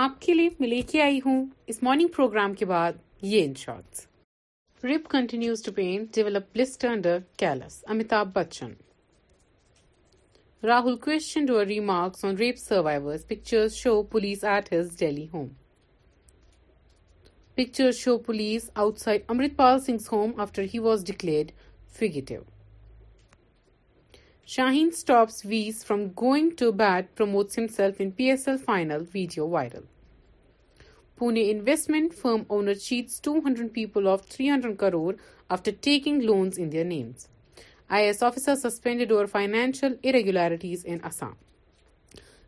آپ کے لیے میں لے کے آئی ہوں اس مارننگ پروگرام کے بعد یہ in shorts rap continues to pen develop blister under kills Amitabh Bachchan Rahul on rap come picture show police at his daily home show police outside Amritpal Singh home after he was declared fugitive Shaheen stops Vees from going too bad, promotes himself in PSL final, video viral. Pune investment firm owner cheats 200 people of 300 crore after taking loans in their names. IAS officer suspended over financial irregularities in Assam.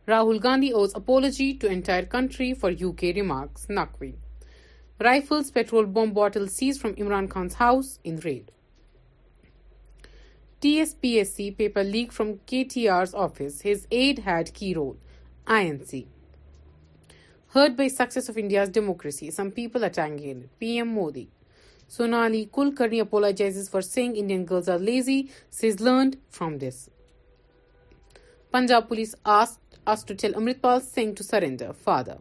Rahul Gandhi owes apology to entire country for UK remarks, Naqvi. Rifles, petrol, bomb bottles seized from Imran Khan's house in raid. TSPSC paper leak from KTR's office. His aide had key role. INC. Hurt by success of India's democracy. Some people are angry. PM Modi. Sonali Kulkarni apologizes for saying Indian girls are lazy. Says learned from this. Punjab police asked us to tell Amritpal Singh to surrender. Father.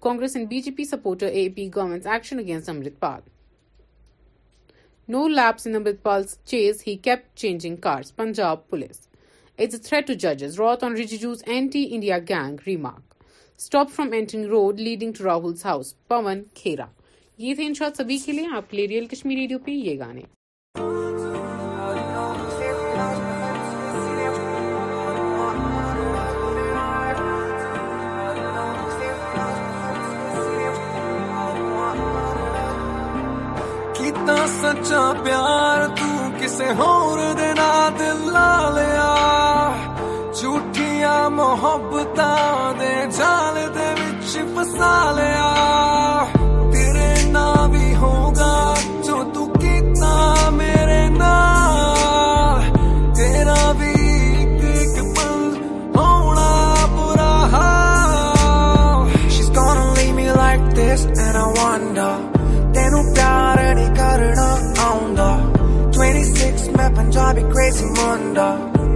Congress and BJP supporter AAP government's action against Amritpal. No lapse in but pal chase he keep changing car Punjab police it's threat to ججز rot on Rijiju anti India gang remark stop from entering road leading to Rahul's house Pawan Khera یہ تھے ان شاء اللہ سبھی کے لیے آپ کے لیے ریئل کشمیری ریڈیو پہ یہ گانے سچا پیار تور دلیا محبت پسال نا بھی ہوگا جو تیرے نام تیرا بھی پل ہونا پورا شکوار میراڈا تینو پیار نی کرنا آنجا سماند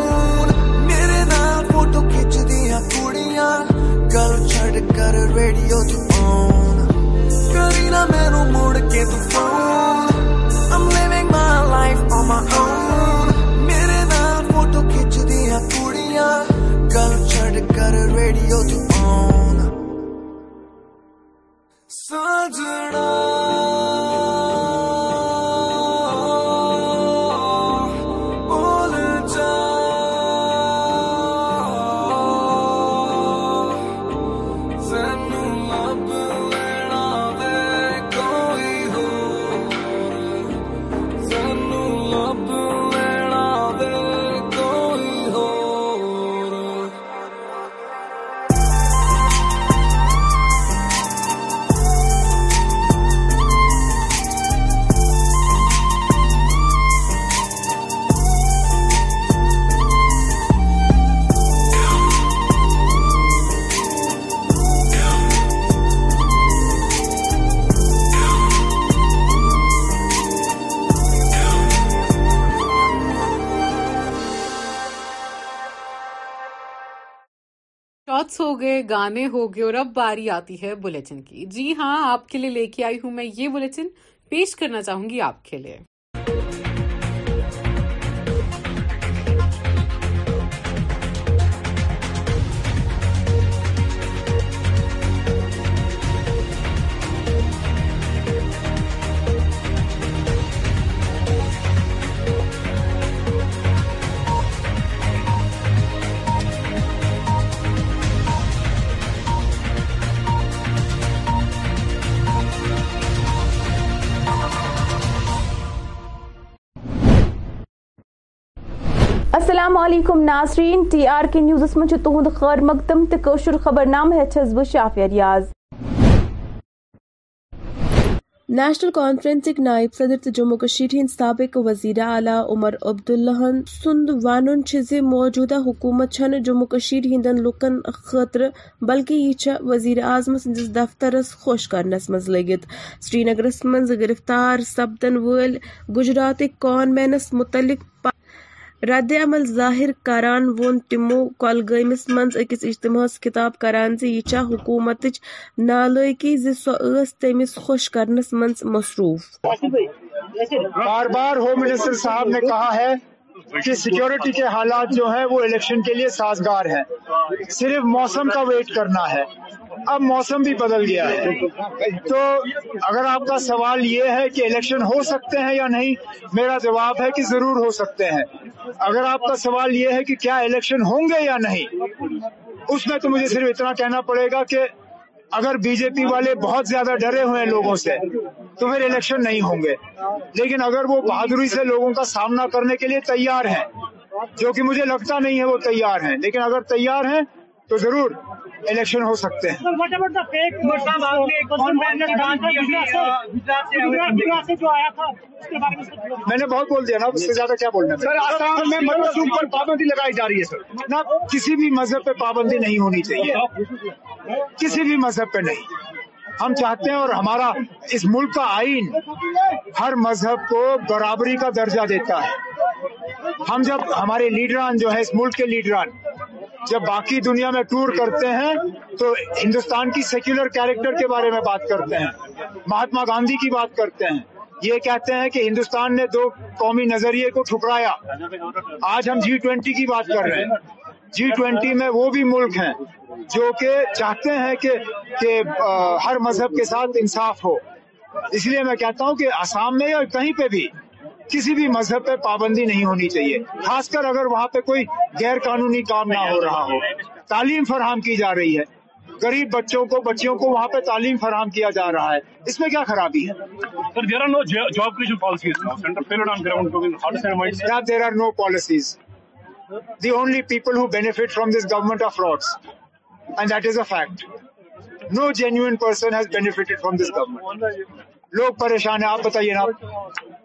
گل چڈ کر ریڈیو تفریح میں مڑ کے طوفان لائن آ گانے ہو گئے اور اب باری آتی ہے بلٹن کی جی ہاں آپ کے لیے لے کے آئی ہوں میں یہ بلٹن پیش کرنا چاہوں گی آپ کے لیے علیکم ناظرین ٹی آر کے نیوز من تہد خیر مقدم تو خبر نام ہس شافیہ ریاض نیشنل کانفرنس نائب صدر تو جموں کشیر ہند سابق وزیر اعلیٰ عمر عبداللہ سند ون موجودہ حکومت چھن جموں کشیر ہندن لکن خطر بلکہ یہ چھ وزیر اعظم سندس دفتر خوش کرنس مز لگت سری نگرس من گرفتار سپدن ول گجرات کان مینس متعلق پا... رد عمل ظاہر کران وون تمو کلگس أکِس اجتماع خطاب کران زِ یہ چھا حکومت نالکی تٔمِس خوش کرنس منٛز مصروف بار بار ہوم منسٹر صاحب نے کہا ہے کہ سیکیورٹی کے حالات جو ہے وہ الیکشن کے لیے سازگار ہیں صرف موسم کا ویٹ کرنا ہے اب موسم بھی بدل گیا ہے تو اگر آپ کا سوال یہ ہے کہ الیکشن ہو سکتے ہیں یا نہیں میرا جواب ہے کہ ضرور ہو سکتے ہیں اگر آپ کا سوال یہ ہے کہ کیا الیکشن ہوں گے یا نہیں اس میں تو مجھے صرف اتنا کہنا پڑے گا کہ اگر بی جے پی والے بہت زیادہ ڈرے ہوئے ہیں لوگوں سے تو پھر الیکشن نہیں ہوں گے لیکن اگر وہ بہادری سے لوگوں کا سامنا کرنے کے لیے تیار ہیں جو کہ مجھے لگتا نہیں ہے وہ تیار ہیں لیکن اگر تیار ہیں تو ضرور الیکشن ہو سکتے ہیں میں نے بہت بول دیا نا اس سے زیادہ کیا بولنا سر میں مرسوم پر پابندی لگائی جا رہی ہے سر نہ کسی بھی مذہب پہ پابندی نہیں ہونی چاہیے کسی بھی مذہب پہ نہیں ہم چاہتے ہیں اور ہمارا اس ملک کا آئین ہر مذہب کو برابری کا درجہ دیتا ہے ہم جب ہمارے لیڈران جو ہے اس ملک کے لیڈران جب باقی دنیا میں ٹور کرتے ہیں تو ہندوستان کی سیکولر کیریکٹر کے بارے میں بات کرتے ہیں مہاتما گاندھی کی بات کرتے ہیں یہ کہتے ہیں کہ ہندوستان نے دو قومی نظریے کو ٹھکرایا آج ہم جی ٹوینٹی کی بات کر رہے ہیں جی ٹوینٹی میں وہ بھی ملک ہیں جو کہ چاہتے ہیں کہ ہر مذہب کے ساتھ انصاف ہو اس لیے میں کہتا ہوں کہ آسام میں یا کہیں پہ بھی کسی بھی مذہب پہ پابندی نہیں ہونی چاہیے خاص کر اگر وہاں پہ کوئی غیر قانونی کام نہ ہو رہا ہو تعلیم فراہم کی جا رہی ہے غریب بچوں کو بچیوں کو وہاں پہ تعلیم فراہم کیا جا رہا ہے اس میں کیا خرابی ہے sir there are no job creation policies there are no policies the only people who benefit from this government of frauds and that is a fact no genuine person has benefited from this government لوگ پریشان ہیں آپ بتائیے نا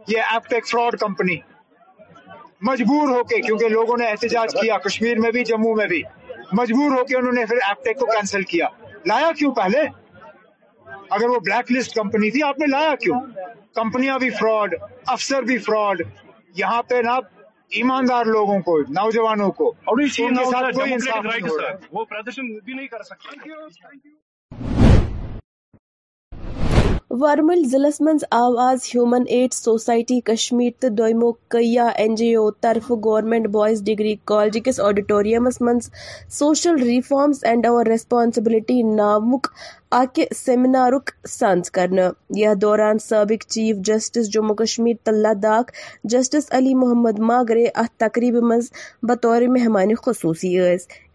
یہ app tech fraud company مجبور ہو کے کیونکہ لوگوں نے احتجاج کیا کشمیر میں بھی جموں میں بھی مجبور ہو کے انہوں نے پھر ایپٹیک کو کینسل کیا لایا کیوں پہلے اگر وہ بلیک لسٹ کمپنی تھی آپ نے لایا کیوں کمپنیاں بھی فراڈ افسر بھی فراڈ یہاں پہ نا ایماندار لوگوں کو نوجوانوں کو اور کے ساتھ کوئی نہیں نہیں وہ بھی کر وارمل ضلع من آواز آز ہیومن ایڈ سوسائٹی کشمیر تو دمو کیا این جی او طرف گورنمنٹ بوائز ڈگری کالج کس آڈیٹوریمس من سوشل ریفارمز اینڈ اور ریسپانسبلٹی نامک سیمینارک سنز کرنا یہ دوران سابق chief justice Jammu Kashmir Ladakh justice Ali Mohammad Magrey ات تقریب مز بطور مہمان خصوصی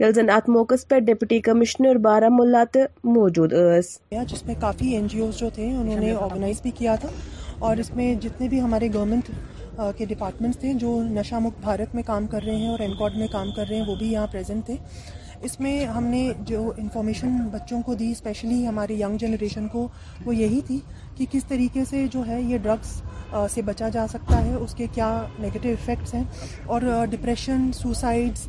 اے زن ات موقع پر ڈپٹی کمشنر بارہ ملا اس جس میں کافی این جی اوز جو تھے انہوں نے آرگنائز بھی کیا تھا اور اس میں جتنے بھی ہمارے گورنمنٹ کے ڈپارٹمنٹس تھے جو نشہ مکت بھارت میں کام کر رہے ہیں اور میں کام کر رہے ہیں وہ بھی یہاں پریزنٹ تھے اس میں ہم نے جو انفارمیشن بچوں کو دی اسپیشلی ہماری ینگ جنریشن کو وہ یہی تھی کہ کس طریقے سے جو ہے یہ ڈرگس سے بچا جا سکتا ہے اس کے کیا نگیٹو افیکٹس ہیں اور depression suicides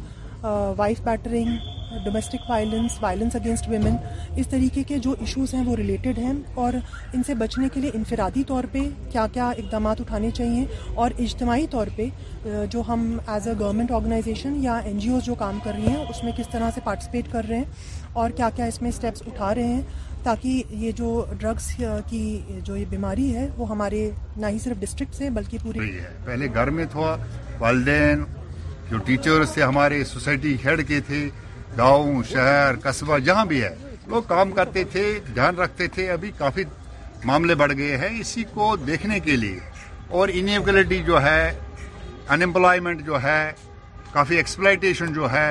wife battering domestic violence violence against women اس طریقے کے جو ایشوز ہیں وہ ریلیٹڈ ہیں اور ان سے بچنے کے لیے انفرادی طور پہ کیا کیا اقدامات اٹھانے چاہیے اور اجتماعی طور پہ جو ہم ایز اے گورنمنٹ آرگنائزیشن یا این جی اوز جو کام کر رہی ہیں اس میں کس طرح سے پارٹیسپیٹ کر رہے ہیں اور کیا کیا اس میں اسٹیپس اٹھا رہے ہیں تاکہ یہ جو ڈرگس کی جو یہ بیماری ہے وہ ہمارے نہ ہی صرف ڈسٹرکٹ سے بلکہ پوری پہلے گھر میں تھا والدین جو ٹیچر ہمارے سوسائٹی ہیڈ کے تھے گاؤں شہر قصبہ جہاں بھی ہے لوگ کام کرتے تھے دھیان رکھتے تھے ابھی کافی معاملے بڑھ گئے ہیں اسی کو دیکھنے کے لیے اور انیبلٹی جو ہے انیمپلائیمنٹ جو ہے کافی ایکسپلائٹیشن جو ہے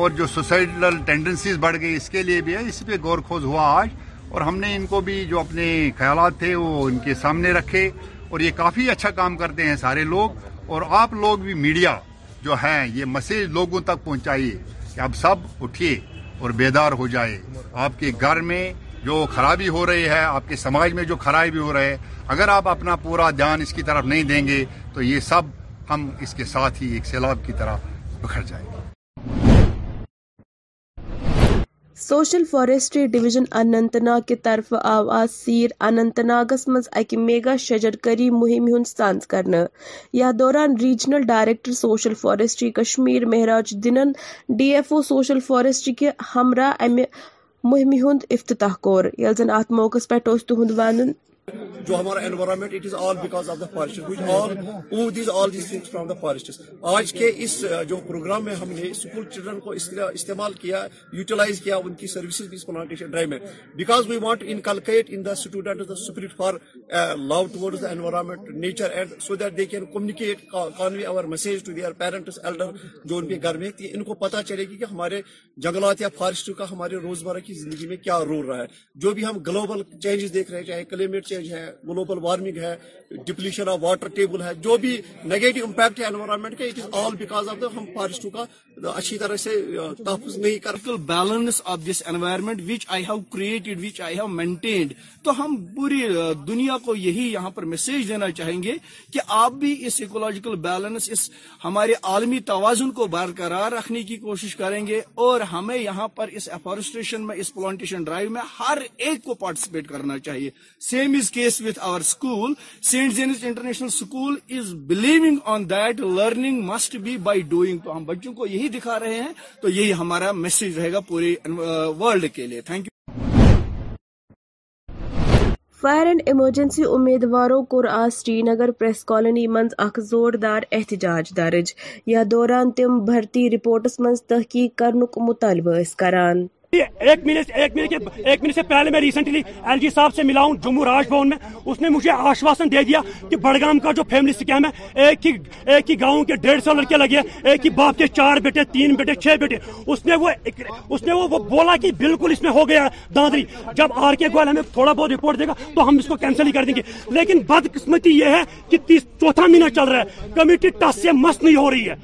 اور جو سوسائٹل ٹینڈنسیز بڑھ گئی اس کے لیے بھی ہے اس پہ غور خوز ہوا آج اور ہم نے ان کو بھی جو اپنے خیالات تھے وہ ان کے سامنے رکھے اور یہ کافی اچھا کام کرتے ہیں سارے لوگ اور آپ لوگ بھی میڈیا جو ہیں یہ مسیج لوگوں تک پہنچائیے کہ اب سب اٹھیے اور بیدار ہو جائے آپ کے گھر میں جو خرابی ہو رہی ہے آپ کے سماج میں جو خرابی ہو رہے ہیں اگر آپ اپنا پورا دھیان اس کی طرف نہیں دیں گے تو یہ سب ہم اس کے ساتھ ہی ایک سیلاب کی طرح بکھر جائیں گے social forestry division Anantnag کہ طرف آواز سیر اننت ناگس مز اکہ میگا کری مہم ہند کرنا یا دوران regional director social forestry Kashmir Mehraj دنن D F O social forestry کہ ہمراہ امہ مہم ہند افتتاح کور یل زن ات موقع پہ تہد ون جو ہمارا environment it is all because of the forest which all these all these things from the forest آج کے اس جو پروگرام میں ہم نے اسکول چلڈرن کو اس طرح استعمال کیا یوٹیلائز کیا ان کی سروسز بھی اس پلانٹیشن ڈرائیو میں because we want inculcate in the student the spirit for love towards the environment nature and so that they can communicate convey اور message to their parents elder جو ان کے گھر میں تھی ان کو پتا چلے گی کہ ہمارے جنگلات یا فارسٹ کا ہمارے روزمرہ کی زندگی میں کیا رول رہا ہے جو بھی ہم گلوبل چینجز دیکھ رہے ہیں چاہے کلائمیٹ چینج ویسٹیج ہے گلوبل وارمنگ ہے ڈپلیشن آف واٹر ٹیبل ہے جو بھی نگیٹو امپیکٹ ہے انوائرمنٹ کا it is all because of the ہم فارسٹوں کا اچھی طرح سے تحفظ نہیں کر balance of this environment which I have created which I have maintained تو ہم پوری دنیا کو یہی یہاں پر میسج دینا چاہیں گے کہ آپ بھی اس ایکولوجیکل بیلنس اس ہمارے عالمی توازن کو برقرار رکھنے کی کوشش کریں گے اور ہمیں یہاں پر اس افارسٹریشن میں اس پلانٹیشن ڈرائیو میں ہر ایک کو پارٹیسپیٹ کرنا چاہیے same Kirby's case with our school, St. Zenith International School is believing on that learning must be by doing. تو ہم بچوں کو یہی دکھا رہے ہیں تو یہی ہمارا میسج رہے گا پورے ورلڈ کے لیے thank you fire and emergency امیدواروں کور آج سری نگر پریس کالونی من اخ زوردار احتجاج درج یا دوران تم بھرتی رپورٹس من تحقیق کرنک مطالبہ کران ایک مہینے سے ایک ایک سے پہلے میں ریسنٹلی ایل جی صاحب سے ملا ہوں جموں راج بھون میں اس نے مجھے آشواسن دے دیا کہ بڑگام کا جو فیملی اسکیم ہے ایک ہی ایک ہی گاؤں کے ڈیڑھ سو لڑکے لگے ایک ہی باپ کے چار بیٹے تین بیٹے چھ بیٹے اس نے وہ اس نے وہ بولا کہ بالکل اس میں ہو گیا دادری جب آر کے گوئل ہمیں تھوڑا بہت رپورٹ دے گا تو ہم اس کو کینسل ہی کر دیں گے لیکن بد قسمتی یہ ہے کہ تیس چوتھا مہینہ چل رہا ہے کمیٹی ٹس سے مست نہیں ہو رہی ہے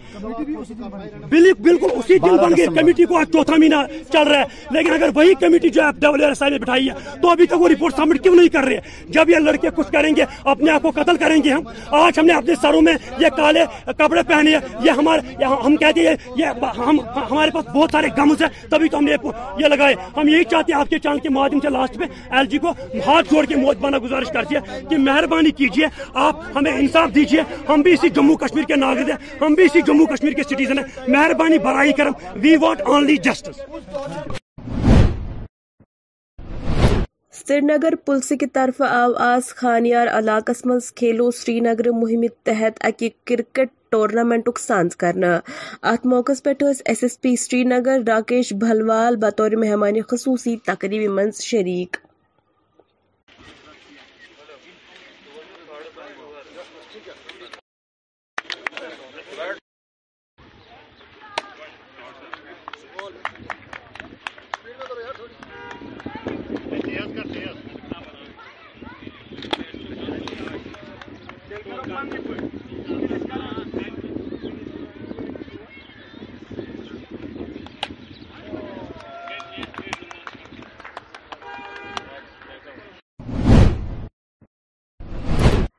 بالکل اسی دن بن گئی کمیٹی کو آج چوتھا مہینہ چل رہا ہے لیکن اگر وہی کمیٹی جو ڈبل نے بٹھائی ہے تو ابھی تک وہ رپورٹ سبمٹ کیوں نہیں کر رہے جب یہ لڑکے کچھ کریں گے اپنے آپ کو قتل کریں گے ہم آج ہم نے اپنے سروں میں یہ کالے کپڑے پہنے ہیں یہ ہمارے ہم کہتے ہیں یہ ہم ہمارے پاس بہت سارے گمز ہیں تبھی تو ہم نے یہ لگائے ہم یہی چاہتے ہیں آپ کے چاند کے مادھیم سے لاسٹ میں ایل جی کو ہاتھ جوڑ کے موت بانا گزارش کرتی ہے کہ مہربانی کیجیے آپ ہمیں انصاف دیجیے ہم بھی اسی جموں کشمیر کے ناگرک ہیں ہم بھی اسی جموں کشمیر کے سٹیزن ہیں مہربانی برائی کرم we want only justice Srinagar police طرف آو آز خانیار علاقہ کھیلو سری نگر مہم تحت اکہ کرکٹ ٹورنامنٹ سانس کرنا ات موقع پہ S S P Srinagar Rakesh Balwal بطور مہمان خصوصی تقریب من شریک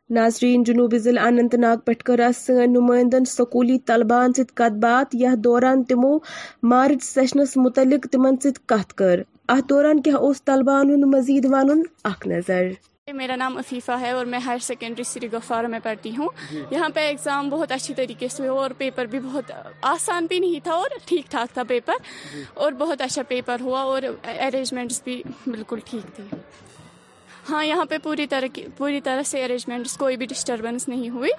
ناظرین جنوبی ضلع اننت ناگ پہ کر نمائندن سکولی طلبان ست کت بات یھ دوران تمو مارچ سیشنس متعلق تمن ست کر ات دوران کیا اس طلبان ہند مزید ون اخ نظر میرا نام عفیفہ ہے اور میں ہائر سیکنڈری سری گفار میں پڑھتی ہوں جی۔ یہاں پہ اگزام بہت اچھی طریقے سے ہوئے اور پیپر بھی بہت آسان بھی نہیں تھا اور ٹھیک ٹھاک تھا پیپر جی۔ اور بہت اچھا پیپر ہوا اور ارینجمنٹس بھی بالکل ٹھیک تھے ہاں یہاں پہ پوری طرح پوری طرح سے ارینجمنٹس کوئی بھی ڈسٹربنس نہیں ہوئی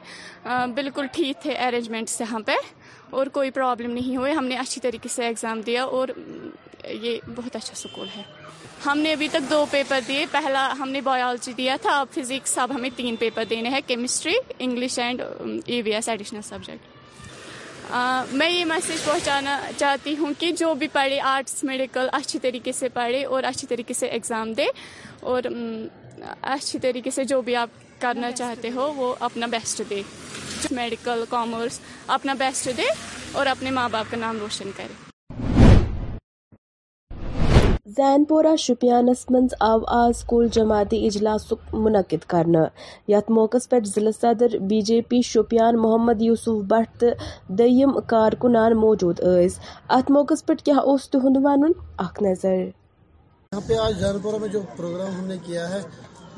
بالکل ٹھیک تھے ارینجمنٹس یہاں پہ اور کوئی پرابلم نہیں ہوئی ہم نے اچھی طریقے سے ایگزام دیا اور یہ بہت اچھا سکول ہے ہم نے ابھی تک دو پیپر دیے پہلا ہم نے بایولوجی دیا تھا اب فزکس اب ہمیں تین پیپر دینے ہیں chemistry English and E V S additional subject میں یہ میسج پہنچانا چاہتی ہوں کہ جو بھی پڑھے آرٹس میڈیکل اچھی طریقے سے پڑھے اور اچھی طریقے سے ایگزام دے اور اچھی طریقے سے جو بھی آپ کرنا چاہتے ہو وہ اپنا بیسٹ دے میڈیکل کامرس اپنا بیسٹ دے اور اپنے ماں باپ کا نام روشن کرے زین پورہ شپیانس من آو آز کل جماعتی اجلاس منعقد کرنا یت موقع پہ ضلع صدر B J P Shopian Mohammad Yousuf Bhat تو دم کارکنان موجود اس ات موقع پہ کیا اس تہد ون اخ نظر یہاں پہ آج زین پورہ میں جو پروگرام ہم نے کیا ہے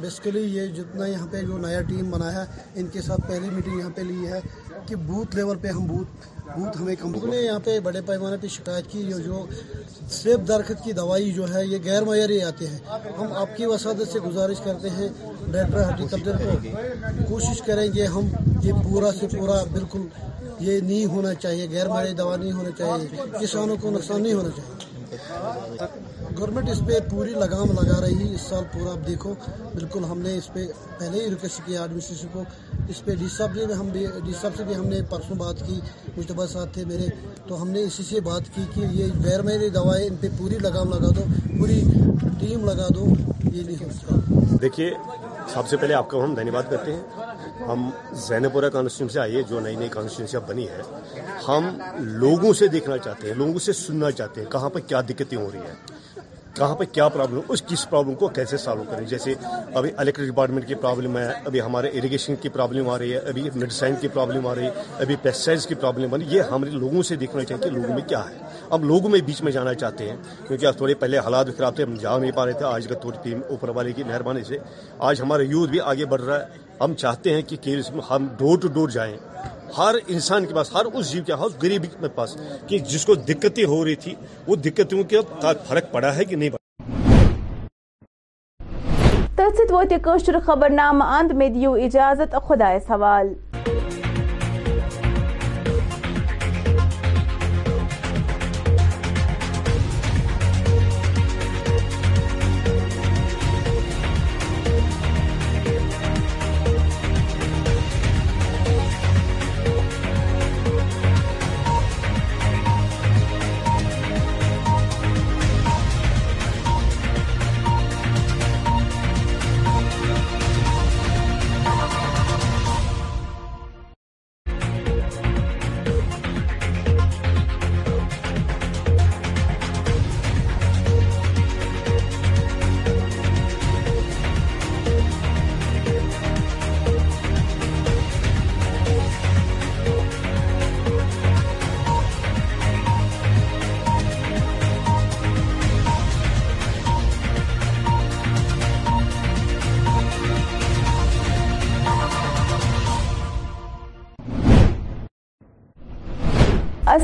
بیسیکلی یہ جتنا یہاں پہ جو نیا ٹیم بنایا ان کے ساتھ پہلی میٹنگ یہاں پہ لی ہے کہ بوتھ لیول پہ ہم ہمیں کمپنی یہاں پہ بڑے پیمانے پہ شکایت کی جو سیب درخت کی دوائی جو ہے یہ غیر معیاری آتے ہیں ہم آپ کی وسادت سے گزارش کرتے ہیں ڈاکٹر کوشش کریں کہ ہم یہ پورا سے پورا بالکل یہ نہیں ہونا چاہیے غیر معیاری دوائی نہیں ہونا چاہیے کسانوں کو نقصان نہیں ہونا چاہیے گورنمنٹ اس پہ پوری لگام لگا رہی ہے اس سال پورا آپ دیکھو بالکل ہم نے اس پہ پہلے ہی ریکویسٹ کیا ایڈمنسٹریشن کو اس پہ ڈی صاحب جی نے ہم بھی ڈی صاحب سے بھی ہم نے پرسوں بات کی مشتبہ ساتھ تھے میرے تو ہم نے اسی سے بات کی کہ یہ غیر میری دوائیں ان پہ پوری لگام لگا دو پوری ٹیم لگا دو یہ نہیں سکتا دیکھیے سب سے پہلے آپ کو ہم دھنیہ واد کرتے ہیں ہم زین پورا کانسٹیچیونسیاں آئیے جو نئی نئی کانسٹیچیونسیاں بنی ہے ہم لوگوں سے دیکھنا چاہتے ہیں لوگوں سے سننا چاہتے ہیں کہاں پہ کیا دقتیں ہو رہی ہیں کہاں پہ کیا پرابلم اس کس پرابلم کو کیسے سالو کریں جیسے ابھی الیکٹرک ڈپارٹمنٹ کی پرابلم ہے ابھی ہمارے اریگیشن کی پرابلم آ رہی ہے ابھی میڈیسائن کی پرابلم آ رہی ہے ابھی پیسائڈس کی پرابلم آ رہی ہے یہ ہمارے لوگوں سے دیکھنا چاہیے کہ لوگوں میں کیا ہے اب لوگوں میں بیچ میں جانا چاہتے ہیں کیونکہ اب تھوڑے پہلے حالات بھی خراب تھے ہم جا نہیں پا رہے تھے آج کا تھوڑی ٹیم اوپر والے کی مہربانی سے آج ہمارا یوتھ بھی آگے بڑھ رہا ہے ہم چاہتے ہیں کہ اس میں ہم ڈور ٹو ڈور جائیں ہر انسان کے پاس ہر اس جیو کے پاس غریب کے پاس کہ جس کو دقتیں ہو رہی تھی وہ دقتوں کے فرق پڑا ہے کہ نہیں پڑا کوشر خبر نامہ اند میں دیو اجازت خدا سوال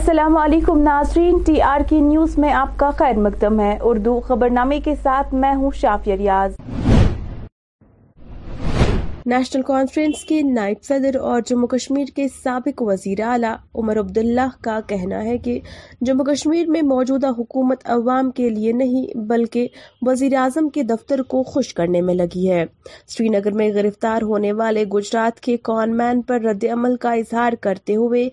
السلام علیکم ناظرین ٹی آر کے نیوز میں آپ کا خیر مقدم ہے اردو خبر نامے کے ساتھ میں ہوں شافیہ ریاض نیشنل کانفرنس کے نائب صدر اور جموں کشمیر کے سابق وزیر اعلی عمر عبداللہ کا کہنا ہے کہ جموں کشمیر میں موجودہ حکومت عوام کے لیے نہیں بلکہ وزیر اعظم کے دفتر کو خوش کرنے میں لگی ہے سری نگر میں گرفتار ہونے والے گجرات کے کان مین پر رد عمل کا اظہار کرتے ہوئے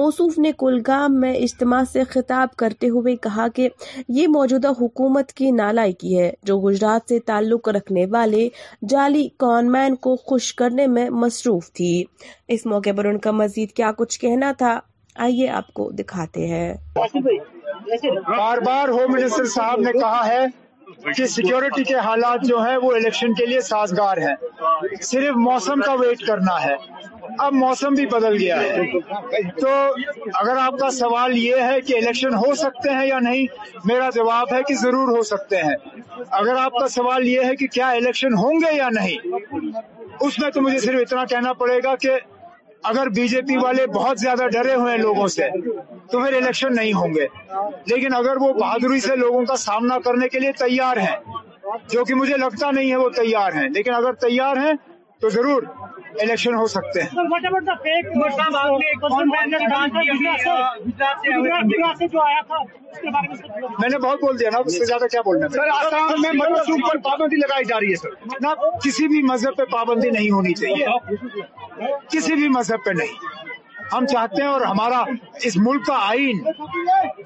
موصوف نے کلگام میں اجتماع سے خطاب کرتے ہوئے کہا کہ یہ موجودہ حکومت کی نالائکی ہے جو گجرات سے تعلق رکھنے والے جعلی کان مین کو خوش کرنے میں مصروف تھی اس موقع پر ان کا مزید کیا کچھ کہنا تھا آئیے آپ کو دکھاتے ہیں بار بار ہوم منسٹر صاحب نے کہا ہے کہ سیکیورٹی کے حالات جو ہیں وہ الیکشن کے لیے سازگار ہیں صرف موسم کا ویٹ کرنا ہے اب موسم بھی بدل گیا ہے تو اگر آپ کا سوال یہ ہے کہ الیکشن ہو سکتے ہیں یا نہیں میرا جواب ہے کہ ضرور ہو سکتے ہیں اگر آپ کا سوال یہ ہے کہ کیا الیکشن ہوں گے یا نہیں اس میں تو مجھے صرف اتنا کہنا پڑے گا کہ اگر بی جے پی والے بہت زیادہ ڈرے ہوئے ہیں لوگوں سے تو پھر الیکشن نہیں ہوں گے لیکن اگر وہ بہادری سے لوگوں کا سامنا کرنے کے لیے تیار ہیں جو کہ مجھے لگتا نہیں ہے وہ تیار ہیں لیکن اگر تیار ہیں تو ضرور الیکشن ہو سکتے ہیں مطلب میں نے بہت بول دیا نا اس سے زیادہ کیا بولنا سر آسام میں پر پابندی لگائی جا رہی ہے نا کسی بھی مذہب پہ پابندی نہیں ہونی چاہیے کسی بھی مذہب پہ نہیں ہم چاہتے ہیں اور ہمارا اس ملک کا آئین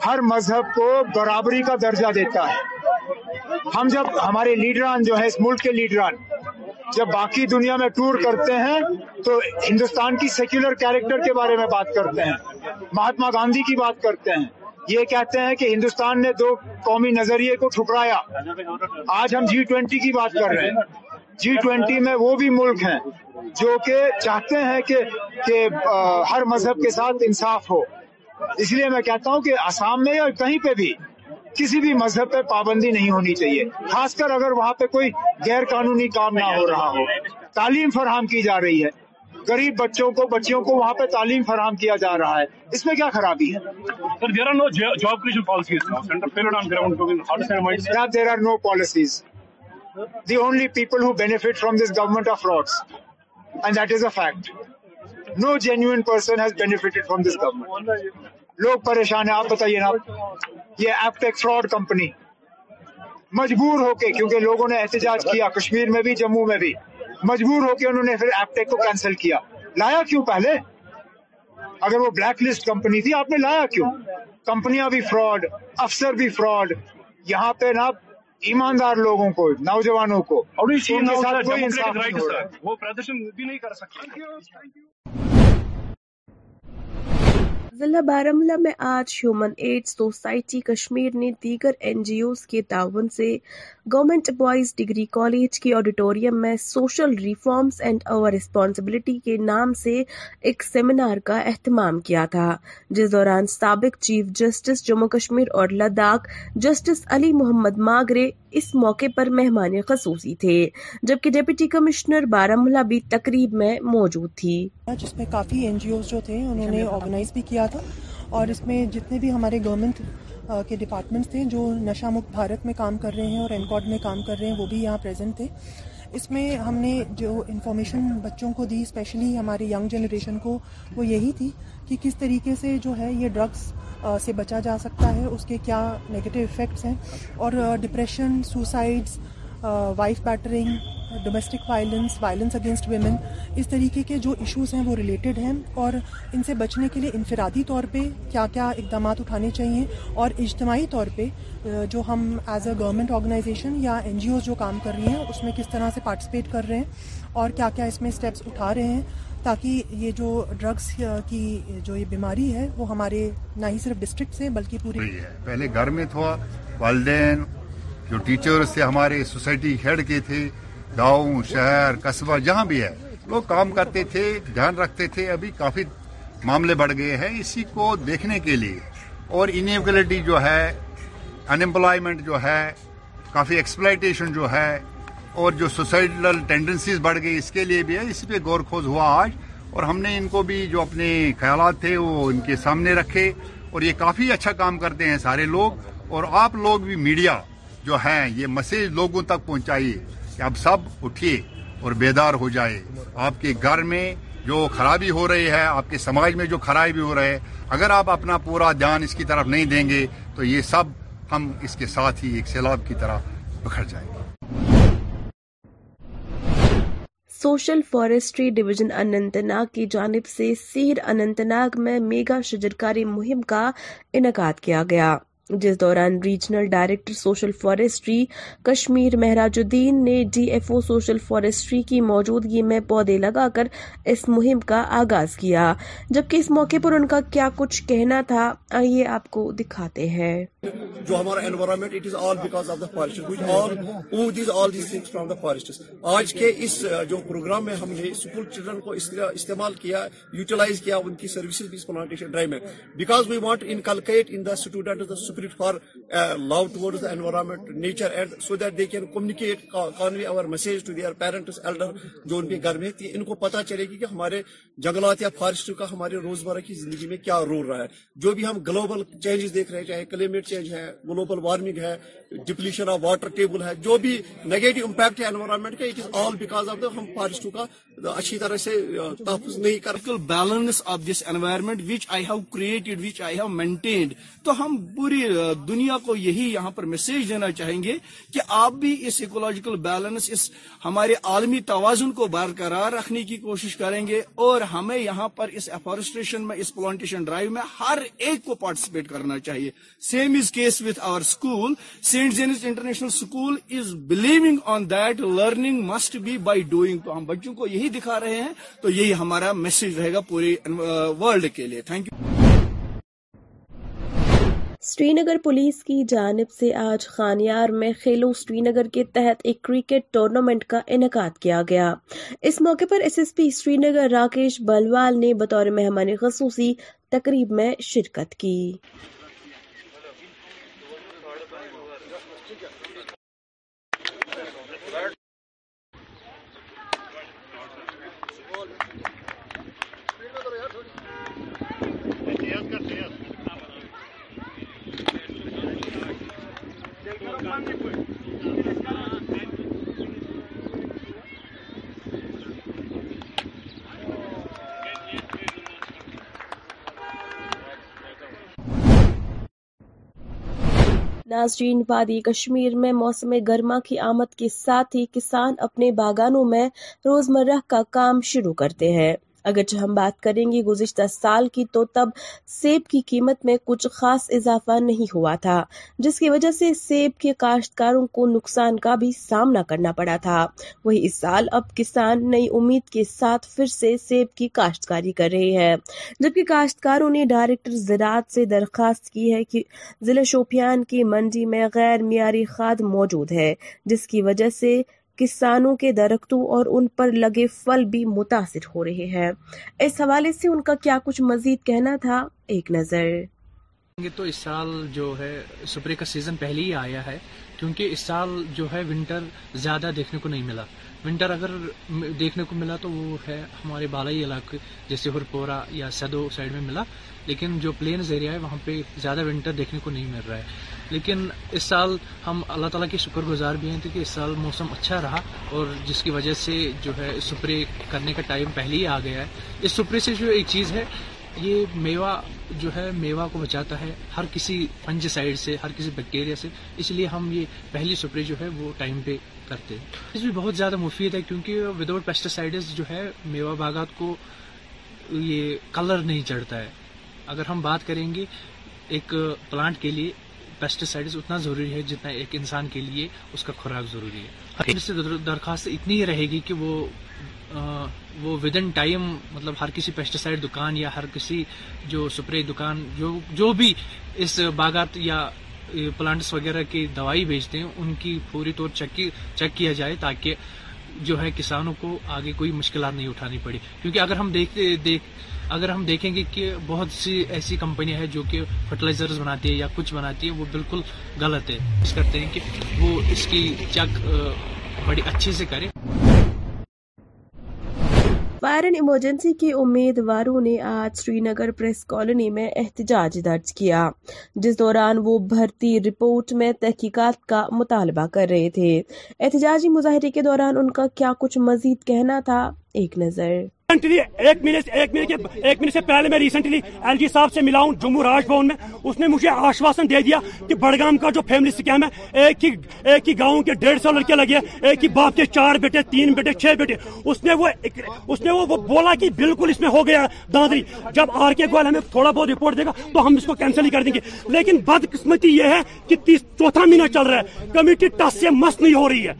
ہر مذہب کو برابری کا درجہ دیتا ہے ہم جب ہمارے لیڈران جو ہے اس ملک کے لیڈران جب باقی دنیا میں ٹور کرتے ہیں تو ہندوستان کی سیکولر کیریکٹر کے بارے میں بات کرتے ہیں مہاتما گاندھی کی بات کرتے ہیں یہ کہتے ہیں کہ ہندوستان نے دو قومی نظریے کو ٹھکرایا آج ہم جی ٹوینٹی کی بات کر رہے ہیں جی ٹوینٹی میں وہ بھی ملک ہیں جو کہ چاہتے ہیں کہ ہر مذہب کے ساتھ انصاف ہو اس لیے میں کہتا ہوں کہ آسام میں یا کہیں پہ بھی کسی بھی مذہب پہ پابندی نہیں ہونی چاہیے خاص کر اگر وہاں پہ کوئی غیر قانونی کام نہ ہو رہا ہو تعلیم فراہم کی جا رہی ہے گریب بچوں کو بچیوں کو وہاں پہ تعلیم فراہم کیا جا رہا ہے اس میں کیا خرابی ہے there are no policies the only people who benefit from this government of frauds and that is a fact no person has benefited from this government لوگ پریشان ہیں آپ بتائیے نا یہ ایپٹیک فراڈ کمپنی مجبور ہو کے کیونکہ لوگوں نے احتجاج کیا کشمیر میں بھی جموں میں بھی مجبور ہو کے انہوں نے پھر کو کینسل کیا لایا کیوں پہلے اگر وہ بلیک لسٹ کمپنی تھی آپ نے لایا کیوں کمپنیاں بھی فراڈ افسر بھی فراڈ یہاں پہ نا ایماندار لوگوں کو نوجوانوں کو اور ضلع بارمولہ میں آج ہیومن ایڈ سوسائٹی کشمیر نے دیگر این جی اوز کے تعاون سے گورنمنٹ بوائز ڈگری کالج کے آڈیٹوریم میں سوشل ریفارمز اینڈ اور ریسپانسبلٹی کے نام سے ایک سیمینار کا اہتمام کیا تھا جس دوران سابق چیف جسٹس جموں کشمیر اور لداخ جسٹس علی محمد ماگرے اس موقع پر مہمان خصوصی تھے جبکہ ڈپٹی کمشنر بارہ ملا بھی تقریب میں موجود تھی جس میں کافی جی جو تھے انہوں نے آرگنائز بھی کیا تھا اور اس میں جتنے بھی ہمارے گورنمنٹ کے ڈپارٹمنٹس تھے جو نشہ مکت بھارت میں کام کر رہے ہیں اور اینکوڈ میں کام کر رہے ہیں وہ بھی یہاں پریزنٹ تھے اس میں ہم نے جو انفارمیشن بچوں کو دی اسپیشلی ہمارے ینگ جنریشن کو وہ یہی تھی کہ کس طریقے سے جو ہے یہ ڈرگس سے بچا جا سکتا ہے اس کے کیا نگیٹو افیکٹس ہیں اور depression suicides wife battering domestic violence violence against women اس طریقے کے جو ایشوز ہیں وہ ریلیٹڈ ہیں اور ان سے بچنے کے لیے انفرادی طور پہ کیا کیا اقدامات اٹھانے چاہیے اور اجتماعی طور پہ جو ہم ایز اے گورنمنٹ آرگنائزیشن یا این جی اوز جو کام کر رہی ہیں اس میں کس طرح سے پارٹیسپیٹ کر رہے ہیں اور کیا کیا اس میں اسٹیپس اٹھا رہے ہیں تاکہ یہ جو ڈرگس کی جو یہ بیماری ہے وہ ہمارے نہ ہی صرف ڈسٹرکٹ سے بلکہ پورے پہلے گھر میں تھوڑا جو ٹیچرز تھے ہمارے سوسائٹی ہیڈ کے تھے گاؤں شہر قصبہ جہاں بھی ہے لوگ کام کرتے تھے دھیان رکھتے تھے ابھی کافی معاملے بڑھ گئے ہیں اسی کو دیکھنے کے لیے اور انیبلٹی جو ہے انمپلائمنٹ جو ہے کافی ایکسپلائٹیشن جو ہے اور جو سوسائٹل ٹینڈنسیز بڑھ گئی اس کے لیے بھی ہے اسی پہ غور خوز ہوا آج اور ہم نے ان کو بھی جو اپنے خیالات تھے وہ ان کے سامنے رکھے اور یہ کافی اچھا کام کرتے ہیں سارے لوگ اور آپ لوگ بھی میڈیا جو ہیں یہ مسیج لوگوں تک پہنچائیے اب سب اٹھیے اور بیدار ہو جائے آپ کے گھر میں جو خرابی ہو رہی ہے آپ کے سماج میں جو خرابی ہو رہے اگر آپ اپنا پورا دھیان اس کی طرف نہیں دیں گے تو یہ سب ہم اس کے ساتھ ہی ایک سیلاب کی طرح بکھر جائیں گے social forestry division Anantnag کی جانب سے سیر اننت ناگ میں میگا شجرکاری مہم کا انعقاد کیا گیا جس دوران regional director social forestry Kashmir Mehraj Uddin نے D F O social forestry کی موجودگی میں پودے لگا کر اس مہم کا آغاز کیا جبکہ اس موقع پر ان کا کیا کچھ کہنا تھا آئیے آپ کو دکھاتے ہیں جو ہمارا environment it is all because of the forest which all owed is all these things from the forest آج کے اس جو پروگرام میں ہم نے سکول چلڈرن کو استعمال کیا یوٹیلائز کیا ان کی سروسز بھی اس پلانٹیشن ڈرائیو میں because we want inculcate in the student for love toward the environment nature and so that they can کے گھر میں ان کو پتا چلے گی کہ ہمارے جنگلات یا فارسٹ کا ہمارے روزمرہ کی زندگی میں کیا رول رہا ہے جو بھی ہم گلوبل چینجز دیکھ رہے ہیں چاہے کلائمیٹ چینج ہے گلوبل وارمنگ ہے ڈپلیشن آف واٹر ٹیبل ہے جو بھی نیگیٹو انوائرمنٹ کا it is all because of the ہم فارسٹ کا اچھی طرح سے تحفظ نہیں کر balance of this environment which I have created which I have maintained تو ہم بری دنیا کو یہی یہاں پر میسیج دینا چاہیں گے کہ آپ بھی اس ایکولوجیکل بیلنس اس ہمارے عالمی توازن کو برقرار رکھنے کی کوشش کریں گے اور ہمیں یہاں پر اس افارسٹریشن میں اس پلانٹیشن ڈرائیو میں ہر ایک کو پارٹیسپیٹ کرنا چاہیے same is case with our school Saint Zeens international school is believing on that learning must be by doing تو ہم بچوں کو یہی دکھا رہے ہیں تو یہی ہمارا میسج رہے گا پورے ورلڈ کے لیے تھینک یو نگر پولیس کی جانب سے آج خانیار میں خیلو سری نگر کے تحت ایک کرکٹ ٹورنامنٹ کا انعقاد کیا گیا اس موقع پر S S P Srinagar Rakesh Balwal نے بطور مہمان خصوصی تقریب میں شرکت کی ناظرین وادی کشمیر میں موسم گرما کی آمد کے ساتھ ہی کسان اپنے باغانوں میں روزمرہ کا کام شروع کرتے ہیں اگر ہم بات کریں گے گزشتہ سال کی تو تب سیب کی قیمت میں کچھ خاص اضافہ نہیں ہوا تھا جس کی وجہ سے سیب کے کاشتکاروں کو نقصان کا بھی سامنا کرنا پڑا تھا وہی اس سال اب کسان نئی امید کے ساتھ پھر سے سیب کی کاشتکاری کر رہے ہیں جبکہ کاشتکاروں نے ڈائریکٹر زراعت سے درخواست کی ہے کہ ضلع شوپیان کی منڈی میں غیر معیاری کھاد موجود ہے جس کی وجہ سے کسانوں کے درختوں اور ان پر لگے پھل بھی متاثر ہو رہے ہیں اس حوالے سے ان کا کیا کچھ مزید کہنا تھا ایک نظر یہ تو اس سال جو ہے سپرے کا سیزن پہلے ہی آیا ہے کیونکہ اس سال جو ہے ونٹر زیادہ دیکھنے کو نہیں ملا ونٹر اگر دیکھنے کو ملا تو وہ ہے ہمارے بالائی علاقے جیسے ہرپورا یا سدو سائڈ میں ملا لیکن جو پلینز ایریا ہے وہاں پہ زیادہ ونٹر دیکھنے کو نہیں مل رہا ہے لیکن اس سال ہم اللہ تعالیٰ کے شکر گزار بھی ہیں کہ اس سال موسم اچھا رہا اور جس کی وجہ سے جو ہے سپرے کرنے کا ٹائم پہلے ہی آ گیا ہے اس سپرے سے جو ایک چیز ہے یہ میوہ جو ہے میوہ کو بچاتا ہے ہر کسی فنج سائڈ سے ہر کسی بیکٹیریا سے اس لیے ہم یہ پہلی سپرے جو ہے وہ ٹائم پہ کرتے ہیں اس بھی بہت زیادہ مفید ہے کیونکہ وداؤٹ پیسٹیسائڈز جو ہے میوہ باغات کو یہ کلر نہیں چڑھتا ہے اگر ہم بات کریں گے ایک پلانٹ کے لیے پیسٹیسائڈز اتنا ضروری ہے جتنا ایک انسان کے لیے اس کا خوراک ضروری ہے اس سے درخواست اتنی ہی رہے گی کہ وہ وہ ان ٹائم مطلب ہر کسی پیسٹیسائڈ دکان یا ہر کسی جو سپرے دکان جو بھی اس باغات یا پلانٹس وغیرہ کی دوائی بھیجتے ہیں ان کی پوری طور چیک کیا جائے تاکہ جو ہے کسانوں کو آگے کوئی مشکلات نہیں اٹھانی پڑی کیونکہ اگر ہم دیکھتے دیکھ اگر ہم دیکھیں گے کہ بہت سی ایسی کمپنیاں ہیں جو کہ فرٹیلائزرز بناتی ہے یا کچھ بناتی ہے وہ بالکل غلط ہے اس کرتے ہیں کہ وہ اس کی چیک بڑی اچھے سے کریں فائر ایمرجنسی کے امیدواروں نے آج سری نگر پریس کالونی میں احتجاج درج کیا جس دوران وہ بھرتی رپورٹ میں تحقیقات کا مطالبہ کر رہے تھے احتجاجی مظاہرے کے دوران ان کا کیا کچھ مزید کہنا تھا ایک نظر ریسنٹلی ایک مہینے سے پہلے میں ریسنٹلی ایل جی صاحب سے ملا ہوں جموں میں اس نے مجھے آشواسن دے دیا کہ بڑگام کا جو فیملی سکیم ہے ایک ایک ہی ہی گاؤں کے ڈیڑھ سو لڑکے لگے ایک ہی باپ کے چار بیٹے تین بیٹے چھ بیٹے اس اس نے نے وہ وہ بولا کہ بالکل اس میں ہو گیا دادری جب آر کے گوئل ہمیں تھوڑا بہت رپورٹ دے گا تو ہم اس کو کینسل ہی کر دیں گے لیکن بد قسمتی یہ ہے کہ چوتھا مہینہ چل رہا ہے کمیٹی ٹس سے مست نہیں ہو رہی ہے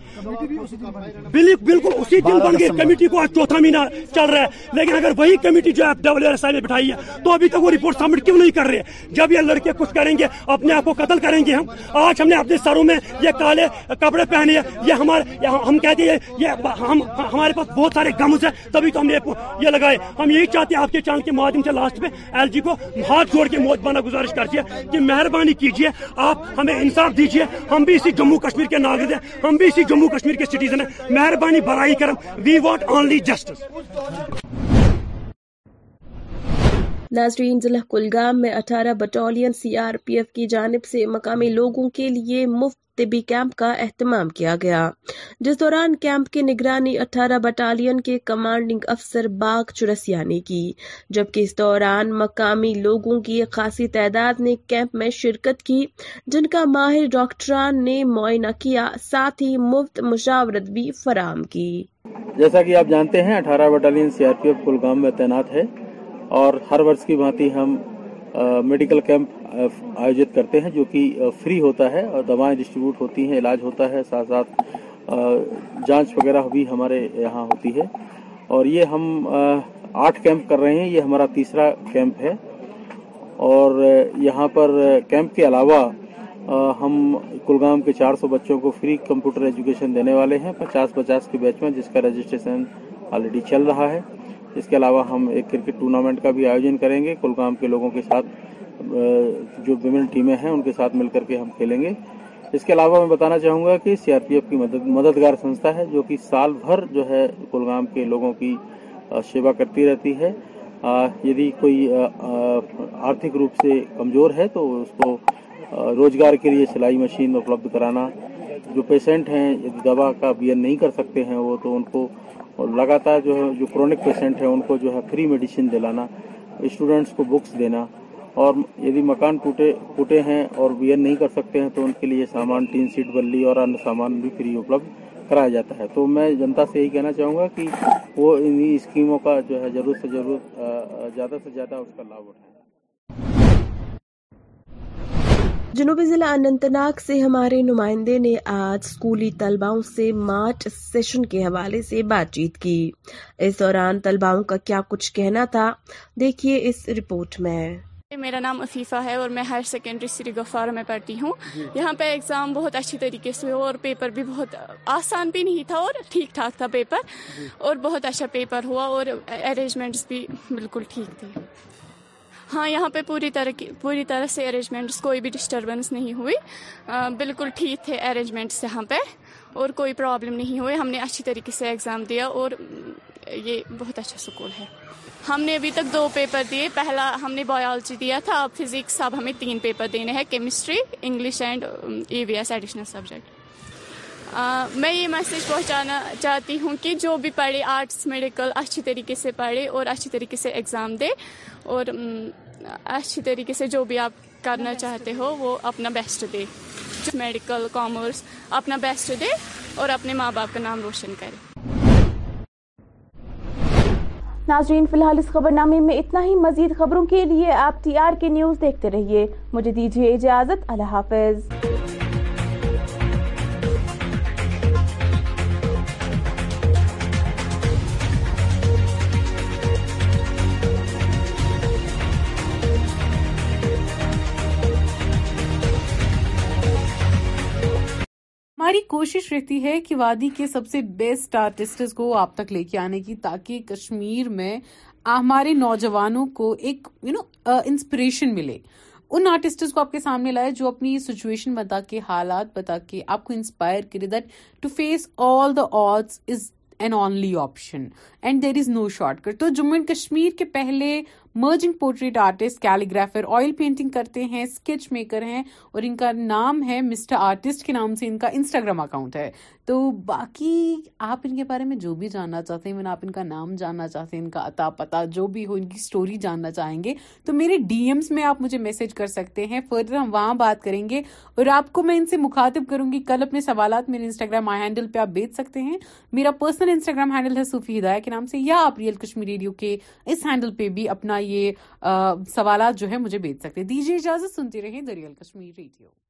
بالکل اسی دن بن گئی کمیٹی کو آج چوتھا مہینہ چل رہا ہے رہا ہے لیکن اگر وہی کمیٹی جو آپ ڈبل ایر ایس آئی نے بٹھائی ہے تو ابھی تک وہ رپورٹ سبمٹ کیوں نہیں کر رہے جب یہ لڑکے کچھ کریں گے اپنے آپ کو قتل کریں گے ہم آج ہم نے اپنے سروں میں یہ کالے کپڑے پہنے یہ ہمارے ہم کہتے ہیں یہ ہم ہمارے پاس بہت سارے گمز ہیں تبھی تو ہم نے یہ لگائے ہم یہی چاہتے ہیں آپ کے چاند کے معدم سے لاسٹ میں ایل جی کو ہاتھ جوڑ کے موت بانا گزارش کرتی ہے کہ مہربانی کیجیے آپ ہمیں انصاف دیجیے ہم بھی اسی جموں کشمیر کے ناگرد ہیں ہم بھی اسی جموں کشمیر کے سٹیزن ہیں مہربانی برائی کرم وی وانٹ اونلی جسٹس ناظرین ضلع کلگام میں اٹھارہ battalion C R P F کی جانب سے مقامی لوگوں کے لیے مفت طبی کیمپ کا اہتمام کیا گیا جس دوران کیمپ کے نگرانی اٹھارہ بٹالین کے کمانڈنگ افسر باغ چرسیا نے کی جبکہ اس دوران مقامی لوگوں کی خاصی تعداد نے کیمپ میں شرکت کی جن کا ماہر ڈاکٹران نے معائنہ کیا ساتھ ہی مفت مشاورت بھی فراہم کی جیسا کہ آپ جانتے ہیں اٹھارہ battalion C R P F Kulgam میں تعینات ہے اور ہر ورس کی بھانتی ہم میڈیکل کیمپ آیوجت کرتے ہیں جو کہ فری ہوتا ہے اور دوائیں ڈسٹریبیوٹ ہوتی ہیں علاج ہوتا ہے ساتھ ساتھ جانچ وغیرہ بھی ہمارے یہاں ہوتی ہے اور یہ ہم آٹھ کیمپ کر رہے ہیں یہ ہمارا تیسرا کیمپ ہے اور یہاں پر کیمپ کے علاوہ ہم کلگام کے چار سو بچوں کو فری کمپیوٹر ایجوکیشن دینے والے ہیں پچاس پچاس کے بیچ میں جس کا رجسٹریشن آلریڈی چل رہا ہے اس کے علاوہ ہم ایک کرکٹ ٹورنامنٹ کا بھی آیوجن کریں گے کلگام کے لوگوں کے ساتھ جو ویمن ٹیمیں ہیں ان کے ساتھ مل کر کے ہم کھیلیں گے اس کے علاوہ میں بتانا چاہوں گا کہ سی آر پی ایف کی مددگار سنستھا ہے جو کہ سال بھر جو ہے کلگام کے لوگوں کی سیوا کرتی رہتی ہے یدی کوئی آرتھک روپ سے کمزور ہے تو اس کو روزگار کے لیے سلائی مشین اپلبدھ کرانا جو پیشنٹ ہیں دوا کا بیئر نہیں کر سکتے ہیں وہ تو ان کو اور لگاتار جو ہے جو کرونک پیشنٹ ہیں ان کو جو ہے فری میڈیسن دلانا اسٹوڈنٹس کو بکس دینا اور یدی مکان ٹوٹے ہیں اور بیئر نہیں کر سکتے ہیں تو ان کے لیے سامان ٹین سیٹ بلی اور ان سامان بھی فری اپلبدھ کرایا جاتا ہے تو میں جنتا سے یہی کہنا چاہوں گا کہ وہ انہی اسکیموں کا جو ہے ضرور سے ضرور زیادہ سے زیادہ اس کا لابھ اٹھائیں جنوبی ضلع اننت ناگ سے ہمارے نمائندے نے آج اسکولی طلباؤں سے مارچ سیشن کے حوالے سے بات چیت کی اس دوران طلباؤں کا کیا کچھ کہنا تھا دیکھیے اس رپورٹ میں میرا نام عفیفہ ہے اور میں ہائر سیکنڈری سری گفارہ میں پڑھتی ہوں یہاں پہ اگزام بہت اچھی طریقے سے ہو اور پیپر بھی بہت آسان بھی نہیں تھا اور ٹھیک ٹھاک تھا پیپر اور بہت اچھا پیپر ہوا اور ارینجمنٹس بھی بالکل ٹھیک تھے ہاں یہاں پہ پوری طرح پوری طرح سے ارینجمنٹس کوئی بھی ڈسٹربنس نہیں ہوئی بالکل ٹھیک تھے ارینجمنٹس یہاں پہ اور کوئی پرابلم نہیں ہوئی ہم نے اچھی طریقے سے ایگزام دیا اور یہ بہت اچھا سکول ہے ہم نے ابھی تک دو پیپر دیے پہلا ہم نے بایولوجی دیا تھا اب فزکس اب ہمیں تین پیپر دینے ہیں chemistry English and E V S additional subject میں یہ میسج پہنچانا چاہتی ہوں کہ جو بھی پڑھے آرٹس میڈیکل اچھی طریقے سے پڑھے اور اچھی طریقے سے ایگزام دے اور اچھی طریقے سے جو بھی آپ کرنا چاہتے ہو وہ اپنا بیسٹ دے میڈیکل کامرس اپنا بیسٹ دے اور اپنے ماں باپ کا نام روشن کرے ناظرین فی الحال اس خبر نامے میں اتنا ہی مزید خبروں کے لیے آپ ٹی آر کے نیوز دیکھتے رہیے مجھے دیجیے اجازت اللہ حافظ ہماری کوشش رہتی ہے کہ وادی کے سب سے بیسٹ آرٹسٹ کو آپ تک لے کے آنے کی تاکہ کشمیر میں ہمارے نوجوانوں کو ایک یو نو انسپریشن ملے ان آرٹسٹ کو آپ کے سامنے لائے جو اپنی سچویشن بتا کے حالات بتا کے آپ کو انسپائر کرے that to face all the arts is an only option and there is no shortcut تو جموں اینڈ کشمیر کے پہلے emerging portrait artist calligrapher oil painting کرتے ہیں اسکیچ میکر ہیں اور ان کا نام ہے مسٹر آرٹسٹ کے نام سے ان کا انسٹاگرام اکاؤنٹ ہے تو باقی آپ ان کے بارے میں جو بھی جاننا چاہتے ہیں آپ ان کا نام جاننا چاہتے ہیں ان کا اتا پتا جو بھی ہو ان کی اسٹوری جاننا چاہیں گے تو میرے ڈی ایمس میں آپ مجھے میسج کر سکتے ہیں فردر ہم وہاں بات کریں گے اور آپ کو میں ان سے مخاطب کروں گی کل اپنے سوالات میرے انسٹاگرام آئی ہینڈل پہ آپ بھیج سکتے ہیں میرا پرسنل انسٹاگرام ہینڈل ہے صوفی ہدایہ کے نام سے یا آپ ریئل کشمیری ریڈیو کے اس ہینڈل پہ بھی اپنا یہ سوالات جو ہے مجھے بھیج سکتے دیجیے اجازت سنتے رہیں دا ریئل کشمیر ریڈیو